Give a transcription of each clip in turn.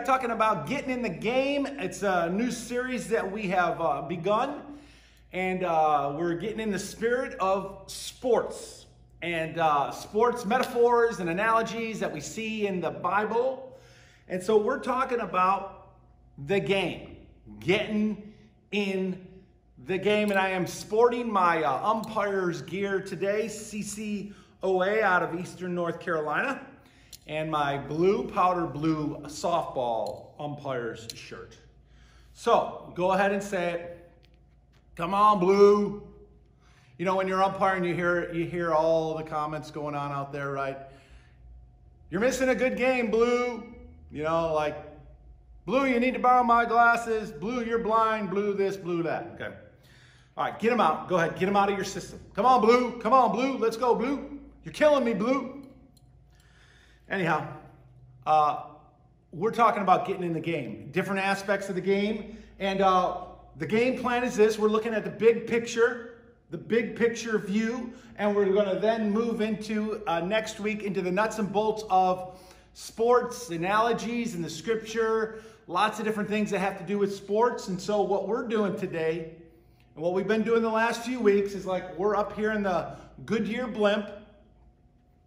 Are talking about getting in the game. It's a new series that we have uh, begun, and uh, we're getting in the spirit of sports and uh, sports metaphors and analogies that we see in the Bible. And so we're talking about the game, getting in the game. And I am sporting my uh, umpire's gear today, CCOA out of Eastern North Carolina, and my blue, powder blue softball umpire's shirt. So go ahead and say it. Come on, blue. You know, when you're umpiring, you hear you hear all the comments going on out there, right? You're missing a good game, blue. You know, like blue, you need to borrow my glasses. Blue, you're blind. Blue, this, blue, that. Okay. All right, get them out. Go ahead, get them out of your system. Come on, blue. Come on, blue. Let's go, blue. You're killing me, blue. Anyhow, uh, we're talking about getting in the game, different aspects of the game. And uh, the game plan is this we're looking at the big picture, the big picture view, and we're going to then move into uh, next week into the nuts and bolts of sports, analogies, and the scripture, lots of different things that have to do with sports. And so, what we're doing today, and what we've been doing the last few weeks, is like we're up here in the Goodyear blimp,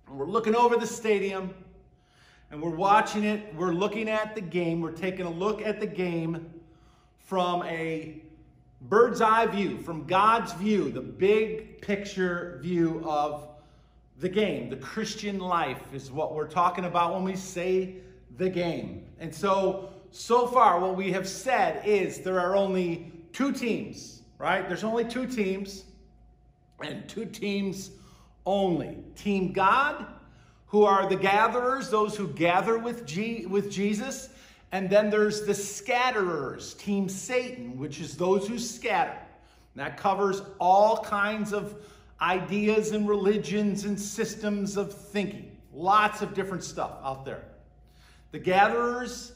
and we're looking over the stadium and we're watching it. We're looking at the game. We're taking a look at the game from a bird's eye view, from God's view, the big picture view of the game. The Christian life is what we're talking about when we say the game. And so, so far, what we have said is there are only two teams, right? There's only two teams, and two teams only Team God who are the gatherers, those who gather with, G- with Jesus. And then there's the scatterers, Team Satan, which is those who scatter. And that covers all kinds of ideas and religions and systems of thinking. Lots of different stuff out there. The gatherers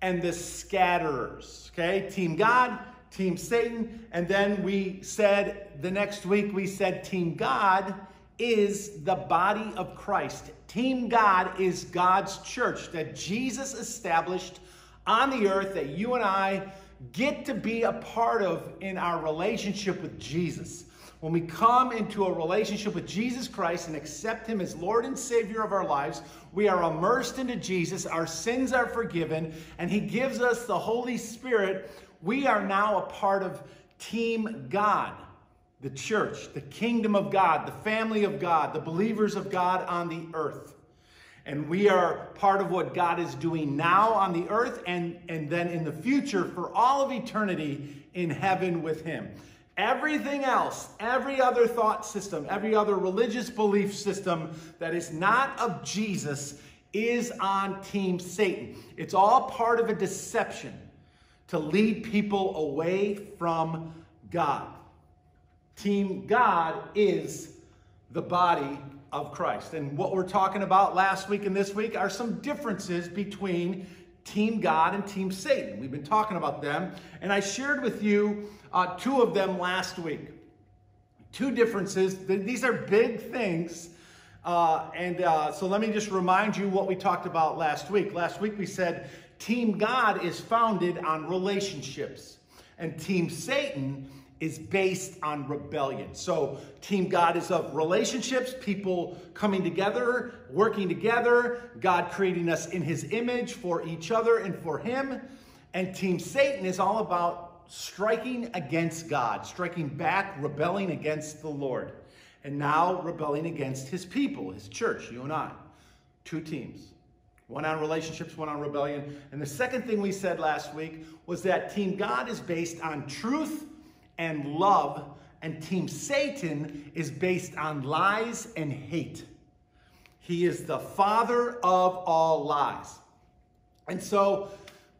and the scatterers. Okay, Team God, Team Satan. And then we said the next week, we said Team God is the body of Christ. Team God is God's church that Jesus established on the earth that you and I get to be a part of in our relationship with Jesus. When we come into a relationship with Jesus Christ and accept Him as Lord and Savior of our lives, we are immersed into Jesus, our sins are forgiven, and He gives us the Holy Spirit. We are now a part of Team God the church, the kingdom of God, the family of God, the believers of God on the earth. And we are part of what God is doing now on the earth and, and then in the future for all of eternity in heaven with Him. Everything else, every other thought system, every other religious belief system that is not of Jesus is on Team Satan. It's all part of a deception to lead people away from God. Team God is the body of Christ. And what we're talking about last week and this week are some differences between Team God and Team Satan. We've been talking about them, and I shared with you uh, two of them last week. Two differences. These are big things. Uh, and uh, so let me just remind you what we talked about last week. Last week we said Team God is founded on relationships, and Team Satan is based on rebellion. So, Team God is of relationships, people coming together, working together, God creating us in His image for each other and for Him. And Team Satan is all about striking against God, striking back, rebelling against the Lord, and now rebelling against His people, His church, you and I. Two teams. one on relationships, one on rebellion. And the second thing we said last week was that Team God is based on truth and love, and Team Satan is based on lies and hate. He is the father of all lies. And so,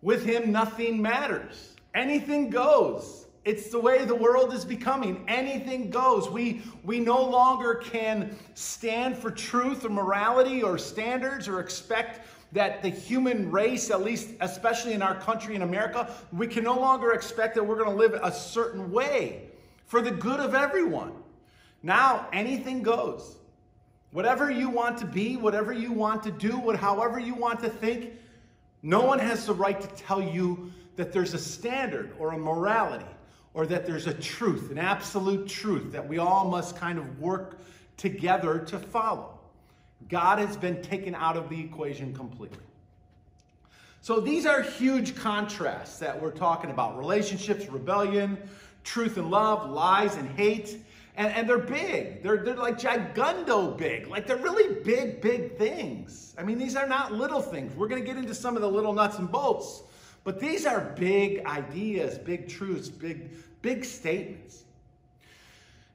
with him, nothing matters. Anything goes. It's the way the world is becoming. Anything goes. We, we no longer can stand for truth or morality or standards or expect that the human race, at least, especially in our country in America, we can no longer expect that we're going to live a certain way for the good of everyone. Now, anything goes. Whatever you want to be, whatever you want to do, however you want to think, no one has the right to tell you that there's a standard or a morality or that there's a truth, an absolute truth that we all must kind of work together to follow. God has been taken out of the equation completely. So these are huge contrasts that we're talking about relationships, rebellion, truth and love, lies and hate. And, and they're big. They're, they're like gigundo big. Like they're really big, big things. I mean, these are not little things. We're going to get into some of the little nuts and bolts. But these are big ideas, big truths, big, big statements.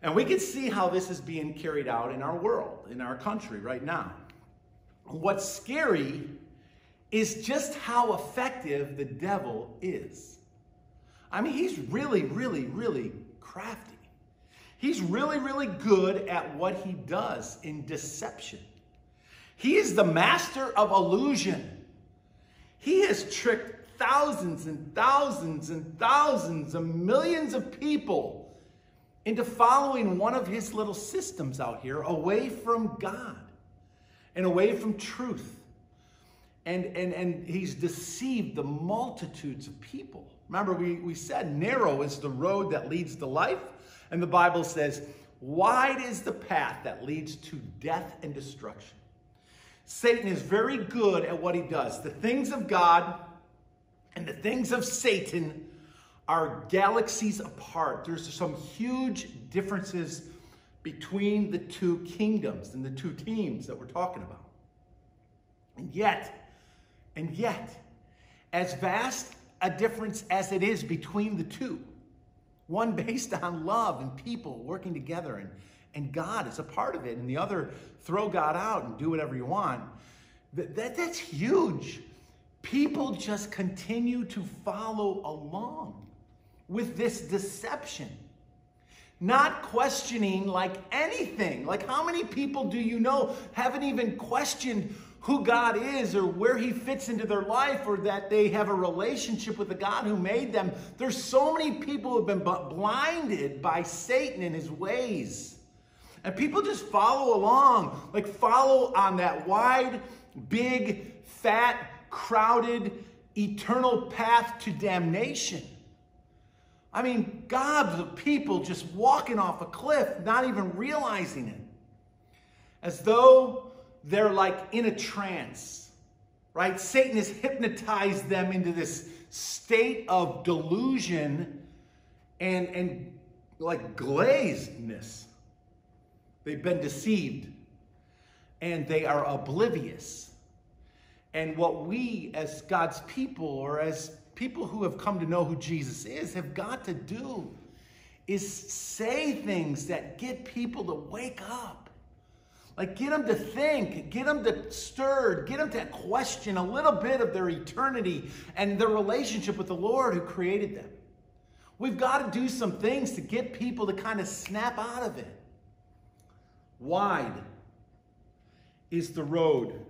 And we can see how this is being carried out in our world, in our country right now. What's scary is just how effective the devil is. I mean, he's really, really, really crafty. He's really, really good at what he does in deception. He is the master of illusion. He has tricked thousands and thousands and thousands of millions of people into following one of his little systems out here away from God and away from truth. And, and, and he's deceived the multitudes of people. Remember, we, we said narrow is the road that leads to life, and the Bible says, wide is the path that leads to death and destruction. Satan is very good at what he does. The things of God and the things of Satan are galaxies apart. There's some huge differences between the two kingdoms and the two teams that we're talking about. And yet, and yet, as vast a difference as it is between the two, one based on love and people working together and, and God is a part of it, and the other throw God out and do whatever you want, that, that, that's huge. People just continue to follow along with this deception. Not questioning like anything. Like, how many people do you know haven't even questioned who God is or where He fits into their life or that they have a relationship with the God who made them? There's so many people who have been blinded by Satan and his ways. And people just follow along, like, follow on that wide, big, fat, crowded, eternal path to damnation. I mean, gobs of people just walking off a cliff, not even realizing it. As though they're like in a trance, right? Satan has hypnotized them into this state of delusion and, and like glazedness. They've been deceived and they are oblivious. And what we, as God's people or as people who have come to know who Jesus is have got to do is say things that get people to wake up. Like, get them to think, get them to stir, get them to question a little bit of their eternity and their relationship with the Lord who created them. We've got to do some things to get people to kind of snap out of it. Wide is the road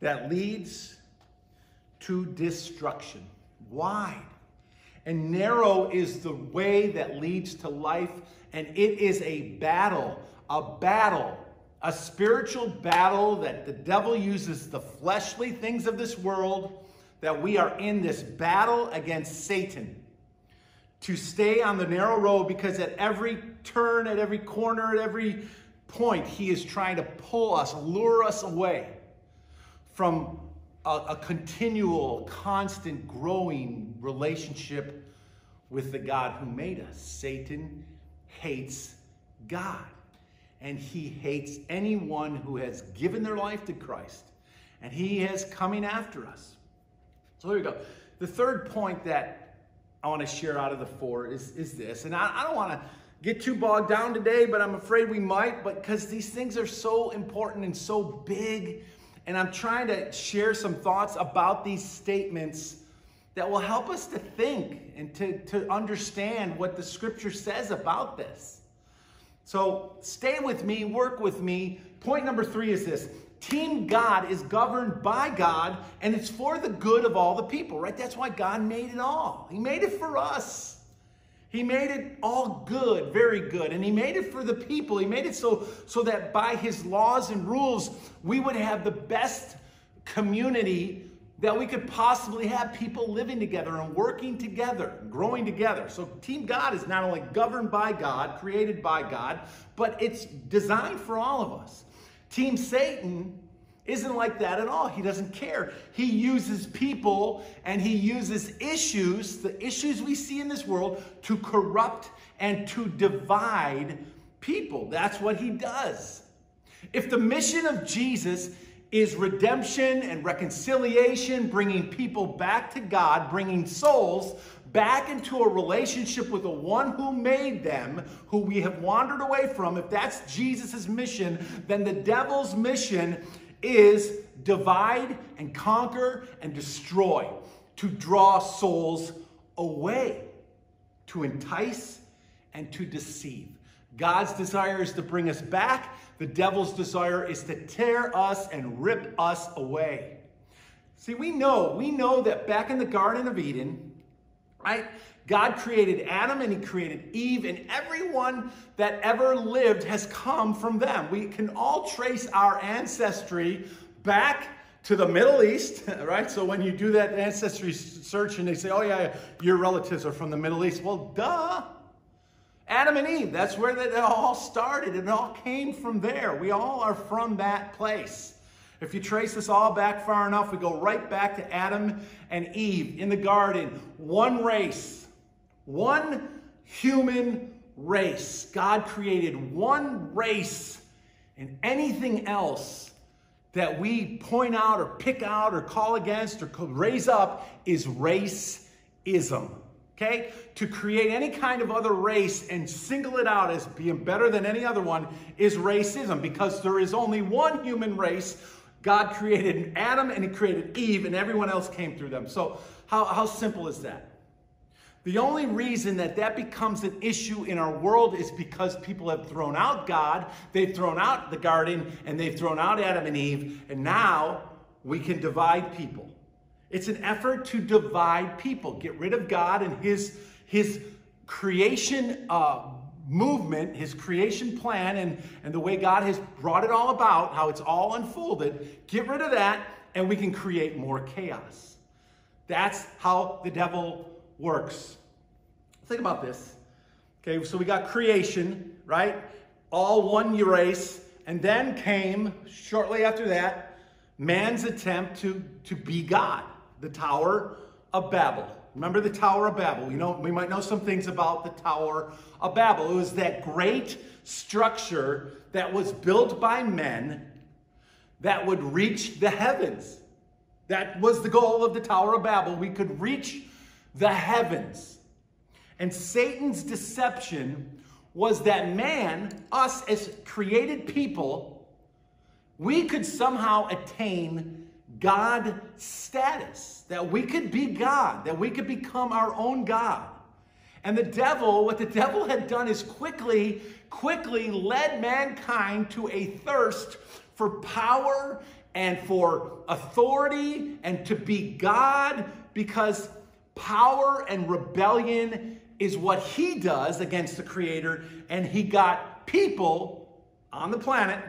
that leads to destruction. Wide and narrow is the way that leads to life, and it is a battle, a battle, a spiritual battle that the devil uses the fleshly things of this world, that we are in this battle against Satan to stay on the narrow road because at every turn, at every corner, at every point, he is trying to pull us, lure us away from a, a continual, constant, growing relationship with the God who made us. Satan hates God, and he hates anyone who has given their life to Christ and he is coming after us. So here we go. The third point that I want to share out of the four is, is this, and I, I don't want to get too bogged down today, but I'm afraid we might, but because these things are so important and so big, and I'm trying to share some thoughts about these statements that will help us to think and to, to understand what the scripture says about this. So stay with me, work with me. Point number three is this Team God is governed by God, and it's for the good of all the people, right? That's why God made it all. He made it for us. He made it all good, very good. And he made it for the people. He made it so, so that by his laws and rules, we would have the best community that we could possibly have people living together and working together, growing together. So, Team God is not only governed by God, created by God, but it's designed for all of us. Team Satan isn't like that at all. He doesn't care. He uses people and he uses issues, the issues we see in this world, to corrupt and to divide people. That's what he does. If the mission of Jesus is redemption and reconciliation, bringing people back to God, bringing souls back into a relationship with the one who made them, who we have wandered away from, if that's Jesus' mission, then the devil's mission is divide and conquer and destroy, to draw souls away, to entice and to deceive. God's desire is to bring us back. The devil's desire is to tear us and rip us away. See, we know, we know that back in the Garden of Eden, right? God created Adam and he created Eve, and everyone that ever lived has come from them. We can all trace our ancestry back to the Middle East, right? So when you do that ancestry search and they say, oh, yeah, your relatives are from the Middle East, well, duh. Adam and Eve, that's where it all started. It all came from there. We all are from that place. If you trace this all back far enough, we go right back to Adam and Eve in the garden. One race, one human race. God created one race, and anything else that we point out or pick out or call against or raise up is racism. Okay? To create any kind of other race and single it out as being better than any other one is racism because there is only one human race. God created Adam and He created Eve, and everyone else came through them. So, how, how simple is that? The only reason that that becomes an issue in our world is because people have thrown out God, they've thrown out the garden, and they've thrown out Adam and Eve, and now we can divide people. It's an effort to divide people, get rid of God and His, his creation uh, movement, His creation plan, and, and the way God has brought it all about, how it's all unfolded. Get rid of that, and we can create more chaos. That's how the devil works. Think about this. Okay, so we got creation, right? All one race. And then came, shortly after that, man's attempt to, to be God, the Tower of Babel. Remember the Tower of Babel? You know, we might know some things about the Tower of Babel. It was that great structure that was built by men that would reach the heavens. That was the goal of the Tower of Babel. We could reach the heavens. And Satan's deception was that man, us as created people, we could somehow attain God status, that we could be God, that we could become our own God. And the devil, what the devil had done is quickly, quickly led mankind to a thirst for power and for authority and to be God because Power and rebellion is what he does against the Creator, and he got people on the planet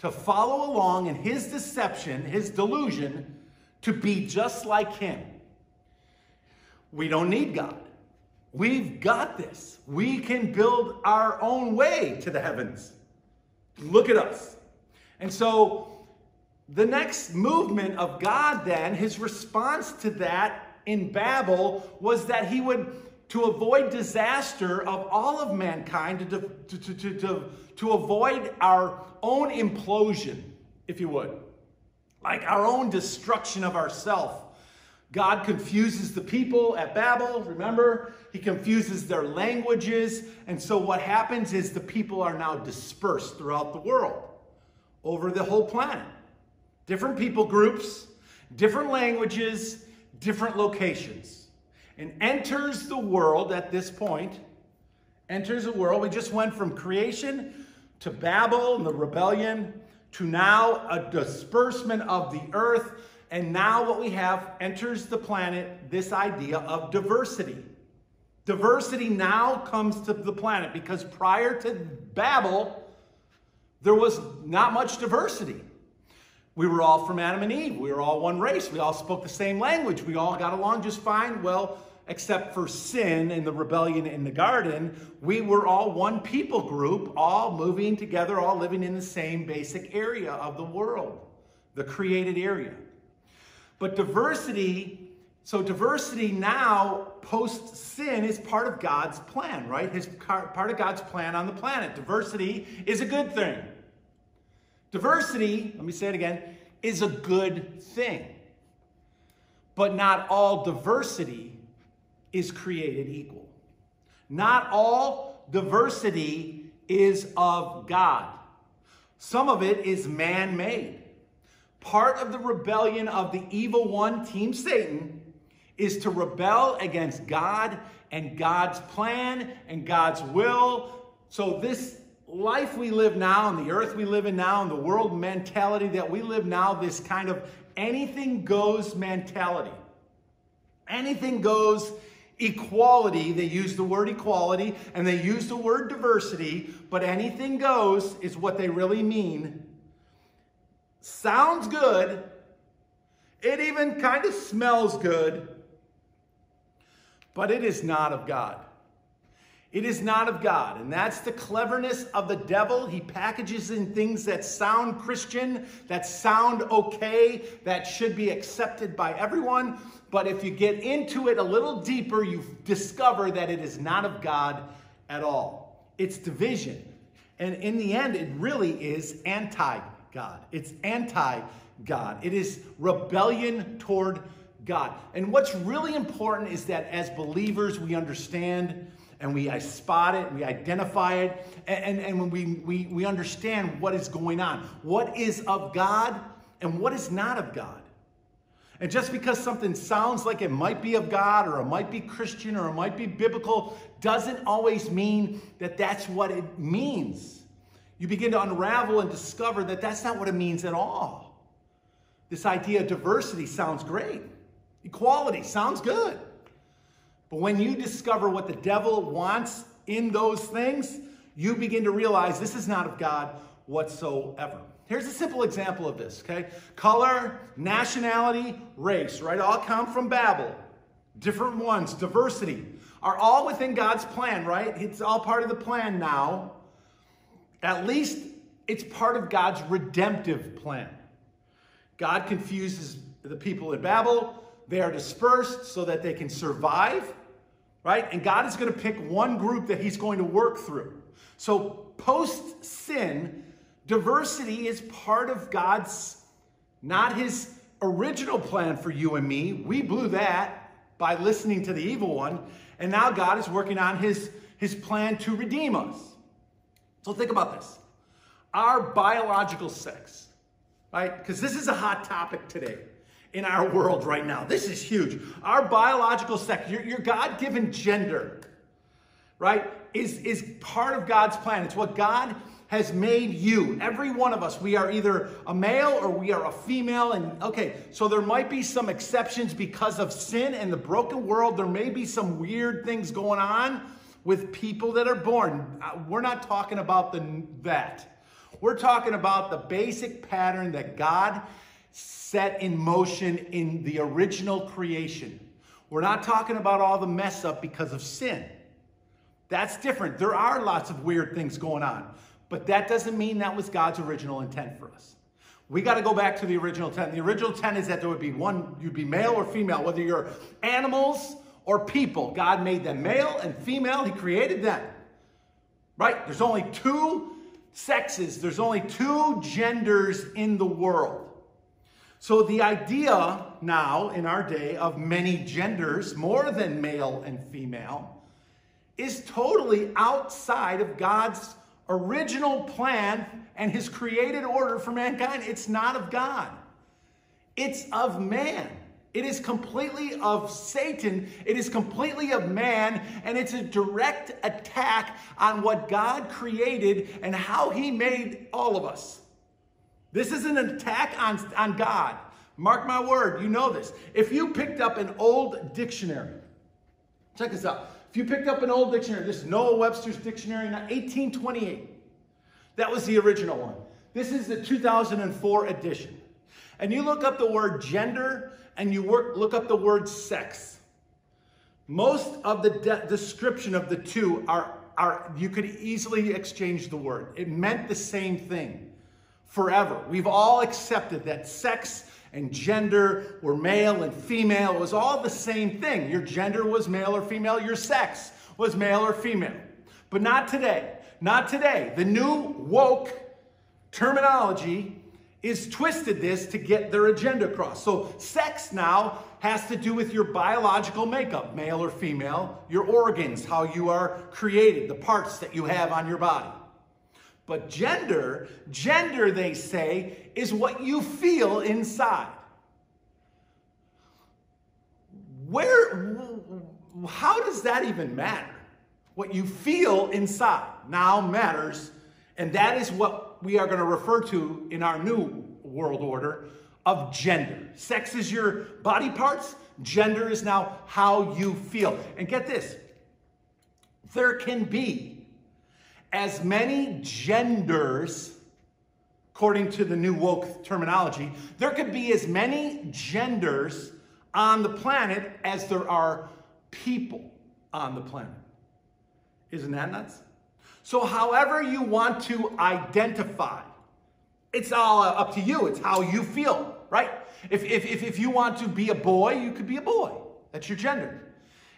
to follow along in his deception, his delusion, to be just like him. We don't need God. We've got this. We can build our own way to the heavens. Look at us. And so, the next movement of God, then, his response to that in Babel was that he would, to avoid disaster of all of mankind, to, to, to, to, to avoid our own implosion, if you would, like our own destruction of ourself. God confuses the people at Babel, remember? He confuses their languages. And so what happens is the people are now dispersed throughout the world, over the whole planet. Different people groups, different languages, different locations. And enters the world at this point, enters the world. We just went from creation to Babel and the rebellion to now a disbursement of the earth. And now what we have enters the planet this idea of diversity. Diversity now comes to the planet because prior to Babel, there was not much diversity. We were all from Adam and Eve. We were all one race. We all spoke the same language. We all got along just fine. Well, except for sin and the rebellion in the garden, we were all one people group, all moving together, all living in the same basic area of the world, the created area. But diversity, so diversity now, post sin, is part of God's plan, right? His part of God's plan on the planet. Diversity is a good thing. Diversity, let me say it again, is a good thing. But not all diversity is created equal. Not all diversity is of God. Some of it is man made. Part of the rebellion of the evil one, Team Satan, is to rebel against God and God's plan and God's will. So, this life we live now, and the earth we live in now, and the world mentality that we live now, this kind of anything goes mentality. Anything goes equality. They use the word equality and they use the word diversity, but anything goes is what they really mean. Sounds good. It even kind of smells good, but it is not of God. It is not of God. And that's the cleverness of the devil. He packages in things that sound Christian, that sound okay, that should be accepted by everyone. But if you get into it a little deeper, you discover that it is not of God at all. It's division. And in the end, it really is anti God. It's anti God. It is rebellion toward God. And what's really important is that as believers, we understand and we spot it, we identify it, and, and, and when we, we, we understand what is going on, what is of God and what is not of God. And just because something sounds like it might be of God or it might be Christian or it might be biblical doesn't always mean that that's what it means. You begin to unravel and discover that that's not what it means at all. This idea of diversity sounds great, equality sounds good. But when you discover what the devil wants in those things, you begin to realize this is not of God whatsoever. Here's a simple example of this, okay? Color, nationality, race, right? All come from Babel. Different ones, diversity, are all within God's plan, right? It's all part of the plan now. At least it's part of God's redemptive plan. God confuses the people in Babel. They are dispersed so that they can survive right? And God is going to pick one group that He's going to work through. So, post sin, diversity is part of God's, not His original plan for you and me. We blew that by listening to the evil one. And now God is working on His, his plan to redeem us. So, think about this our biological sex, right? Because this is a hot topic today in our world right now. This is huge. Our biological sex, your, your God given gender, right, is, is part of God's plan. It's what God has made you. Every one of us, we are either a male or we are a female. And okay, so there might be some exceptions because of sin and the broken world. There may be some weird things going on with people that are born. Uh, we're not talking about the, that. We're talking about the basic pattern that God set in motion in the original creation. We're not talking about all the mess up because of sin. That's different. There are lots of weird things going on, but that doesn't mean that was God's original intent for us. We got to go back to the original intent. The original intent is that there would be one, you'd be male or female, whether you're animals or people. God made them male and female, He created them. Right? There's only two sexes, there's only two genders in the world. So, the idea now in our day of many genders, more than male and female, is totally outside of God's original plan and his created order for mankind. It's not of God, it's of man. It is completely of Satan. It is completely of man. And it's a direct attack on what God created and how he made all of us. This is an attack on, on God. Mark my word, you know this. If you picked up an old dictionary, check this out. If you picked up an old dictionary, this is Noah Webster's dictionary, 1828. That was the original one. This is the 2004 edition. And you look up the word gender and you work, look up the word sex. Most of the de- description of the two are, are, you could easily exchange the word. It meant the same thing forever. We've all accepted that sex and gender were male and female. Was all the same thing. Your gender was male or female, your sex was male or female. But not today. Not today. The new woke terminology is twisted this to get their agenda across. So sex now has to do with your biological makeup, male or female, your organs, how you are created, the parts that you have on your body. But gender, gender, they say, is what you feel inside. Where, how does that even matter? What you feel inside now matters, and that is what we are going to refer to in our new world order of gender. Sex is your body parts, gender is now how you feel. And get this there can be as many genders, according to the new woke terminology, there could be as many genders on the planet as there are people on the planet. Isn't that nuts? So, however you want to identify, it's all uh, up to you. It's how you feel, right? If, if, if, if you want to be a boy, you could be a boy. That's your gender.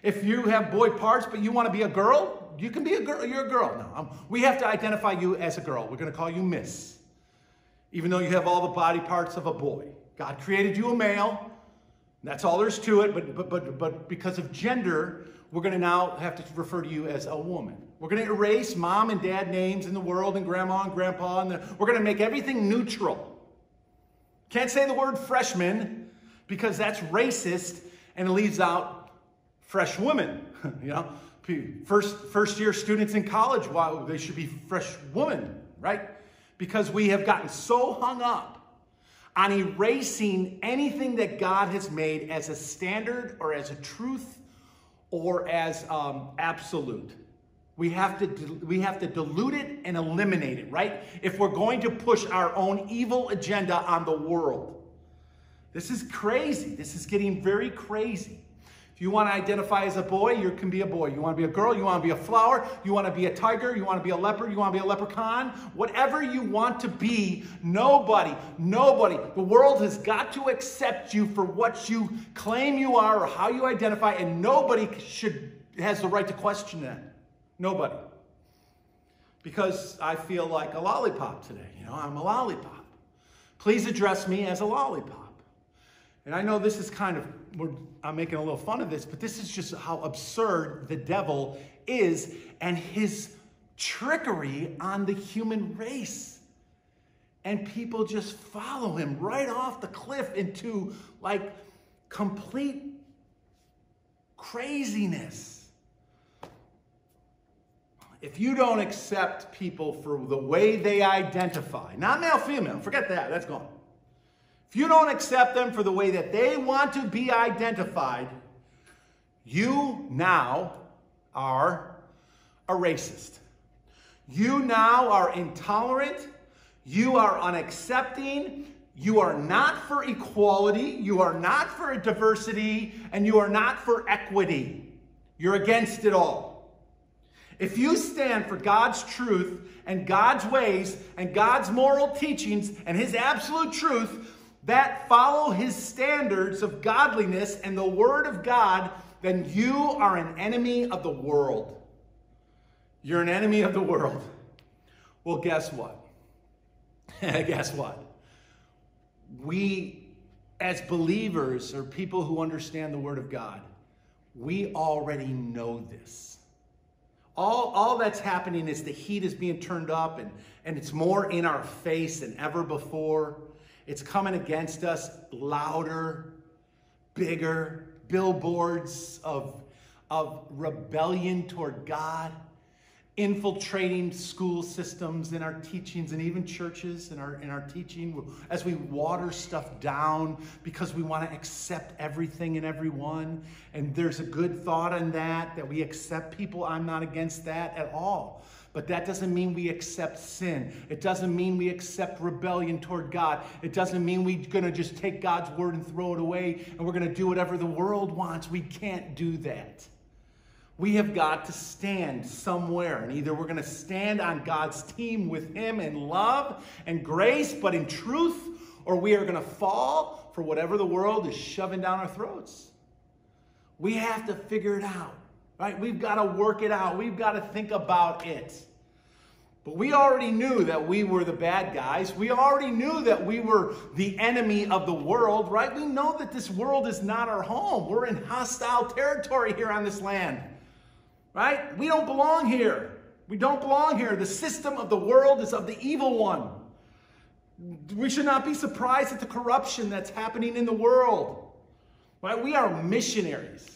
If you have boy parts, but you want to be a girl, you can be a girl. You're a girl. No, um, we have to identify you as a girl. We're going to call you Miss, even though you have all the body parts of a boy. God created you a male. That's all there's to it. But, but, but, but because of gender, we're going to now have to refer to you as a woman. We're going to erase mom and dad names in the world and grandma and grandpa. And the, we're going to make everything neutral. Can't say the word freshman because that's racist and it leaves out fresh women. you know, first, first year students in college, wow, they should be fresh women, right? Because we have gotten so hung up on erasing anything that God has made as a standard or as a truth or as um, absolute. We have, to, we have to dilute it and eliminate it, right? If we're going to push our own evil agenda on the world. This is crazy. This is getting very crazy. If you want to identify as a boy, you can be a boy. You want to be a girl, you want to be a flower, you want to be a tiger, you want to be a leopard, you want to be a leprechaun. Whatever you want to be, nobody, nobody, the world has got to accept you for what you claim you are or how you identify, and nobody should has the right to question that. Nobody. Because I feel like a lollipop today. You know, I'm a lollipop. Please address me as a lollipop. And I know this is kind of, I'm making a little fun of this, but this is just how absurd the devil is and his trickery on the human race. And people just follow him right off the cliff into like complete craziness. If you don't accept people for the way they identify, not male, female, forget that, that's gone. If you don't accept them for the way that they want to be identified, you now are a racist. You now are intolerant. You are unaccepting. You are not for equality. You are not for diversity. And you are not for equity. You're against it all. If you stand for God's truth and God's ways and God's moral teachings and His absolute truth, that follow his standards of godliness and the word of God, then you are an enemy of the world. You're an enemy of the world. Well, guess what? guess what? We as believers or people who understand the Word of God, we already know this. All, all that's happening is the heat is being turned up and, and it's more in our face than ever before. It's coming against us louder, bigger, billboards of, of rebellion toward God infiltrating school systems in our teachings and even churches in our in our teaching as we water stuff down because we want to accept everything and everyone. And there's a good thought in that that we accept people. I'm not against that at all but that doesn't mean we accept sin. It doesn't mean we accept rebellion toward God. It doesn't mean we're going to just take God's word and throw it away and we're going to do whatever the world wants. We can't do that. We have got to stand somewhere, and either we're going to stand on God's team with Him in love and grace, but in truth, or we are going to fall for whatever the world is shoving down our throats. We have to figure it out, right? We've got to work it out. We've got to think about it. But we already knew that we were the bad guys. We already knew that we were the enemy of the world, right? We know that this world is not our home. We're in hostile territory here on this land right? We don't belong here. We don't belong here. The system of the world is of the evil one. We should not be surprised at the corruption that's happening in the world. Right? We are missionaries.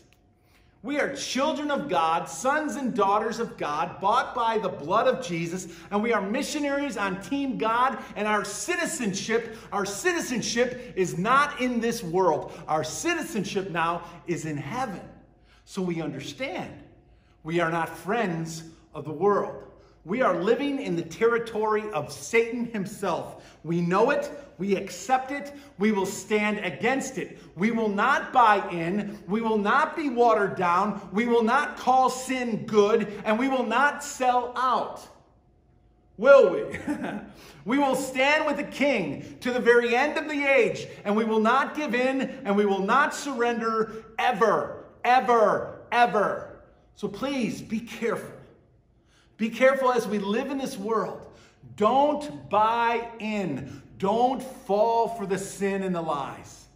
We are children of God, sons and daughters of God, bought by the blood of Jesus, and we are missionaries on Team God, and our citizenship, our citizenship is not in this world. Our citizenship now is in heaven. So we understand we are not friends of the world. We are living in the territory of Satan himself. We know it, we accept it, we will stand against it. We will not buy in, we will not be watered down, we will not call sin good, and we will not sell out. Will we? we will stand with the king to the very end of the age, and we will not give in and we will not surrender ever, ever, ever. So please be careful. Be careful as we live in this world. Don't buy in. Don't fall for the sin and the lies.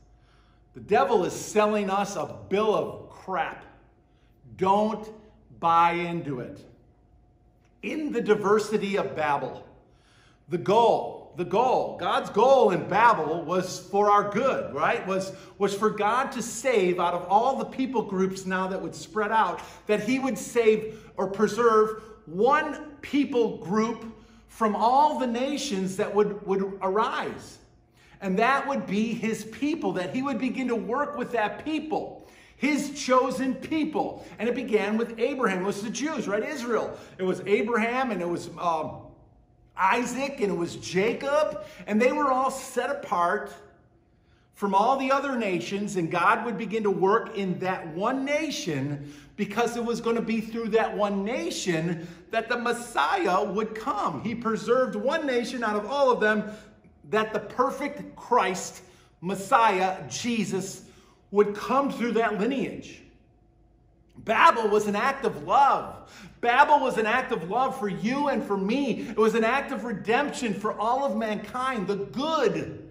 The devil is selling us a bill of crap. Don't buy into it. In the diversity of Babel, the goal the goal. God's goal in Babel was for our good, right? Was, was for God to save out of all the people groups now that would spread out, that He would save or preserve one people group from all the nations that would, would arise. And that would be His people, that He would begin to work with that people his chosen people. And it began with Abraham. It was the Jews, right? Israel. It was Abraham and it was um, Isaac and it was Jacob, and they were all set apart from all the other nations, and God would begin to work in that one nation because it was going to be through that one nation that the Messiah would come. He preserved one nation out of all of them that the perfect Christ, Messiah, Jesus, would come through that lineage. Babel was an act of love. Babel was an act of love for you and for me. It was an act of redemption for all of mankind, the good.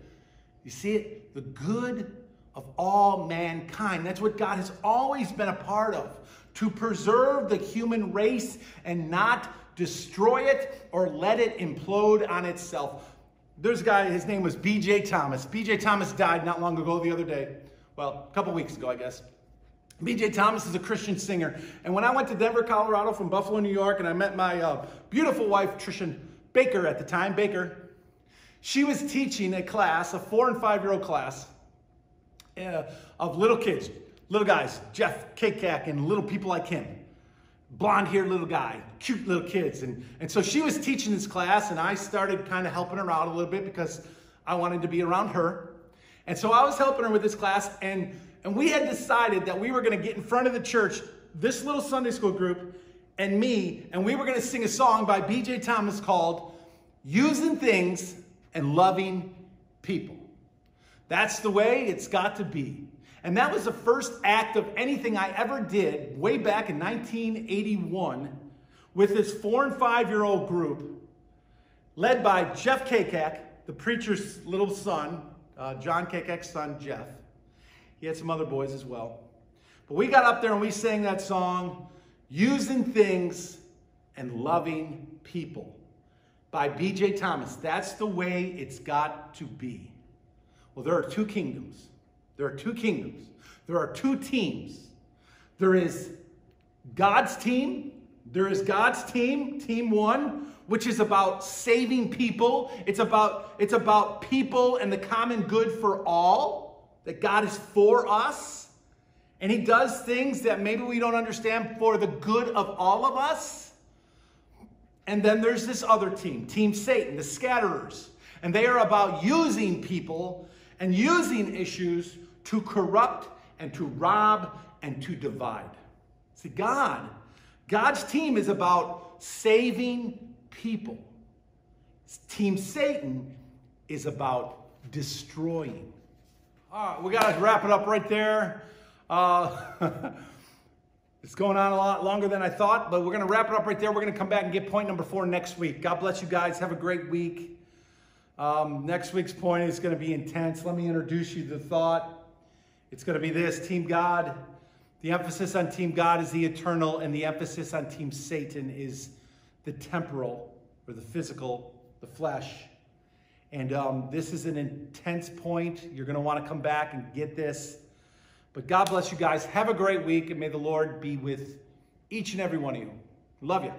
You see it? The good of all mankind. That's what God has always been a part of to preserve the human race and not destroy it or let it implode on itself. There's a guy, his name was B.J. Thomas. B.J. Thomas died not long ago, the other day. Well, a couple weeks ago, I guess. BJ Thomas is a Christian singer. And when I went to Denver, Colorado from Buffalo, New York, and I met my uh, beautiful wife, Trishan Baker at the time, Baker, she was teaching a class, a four and five year old class uh, of little kids, little guys, Jeff Kakak and little people like him. Blonde haired little guy, cute little kids. And, and so she was teaching this class, and I started kind of helping her out a little bit because I wanted to be around her. And so I was helping her with this class, and and we had decided that we were going to get in front of the church, this little Sunday school group, and me, and we were going to sing a song by B.J. Thomas called Using Things and Loving People. That's the way it's got to be. And that was the first act of anything I ever did way back in 1981 with this four and five year old group led by Jeff Kakak, the preacher's little son, uh, John KK's son, Jeff. He had some other boys as well. But we got up there and we sang that song, Using Things and Loving People by BJ Thomas. That's the way it's got to be. Well, there are two kingdoms. There are two kingdoms. There are two teams. There is God's team. There is God's team, team one, which is about saving people. It's about, it's about people and the common good for all, that God is for us. And he does things that maybe we don't understand for the good of all of us. And then there's this other team, Team Satan, the scatterers. And they are about using people and using issues to corrupt and to rob and to divide. See, God, God's team is about saving people. Team Satan is about destroying. All right, we got to wrap it up right there. Uh, it's going on a lot longer than I thought, but we're going to wrap it up right there. We're going to come back and get point number four next week. God bless you guys. Have a great week. Um, next week's point is going to be intense. Let me introduce you to the thought. It's going to be this Team God. The emphasis on Team God is the eternal, and the emphasis on Team Satan is the temporal or the physical, the flesh. And um, this is an intense point. You're going to want to come back and get this. But God bless you guys. Have a great week, and may the Lord be with each and every one of you. Love you.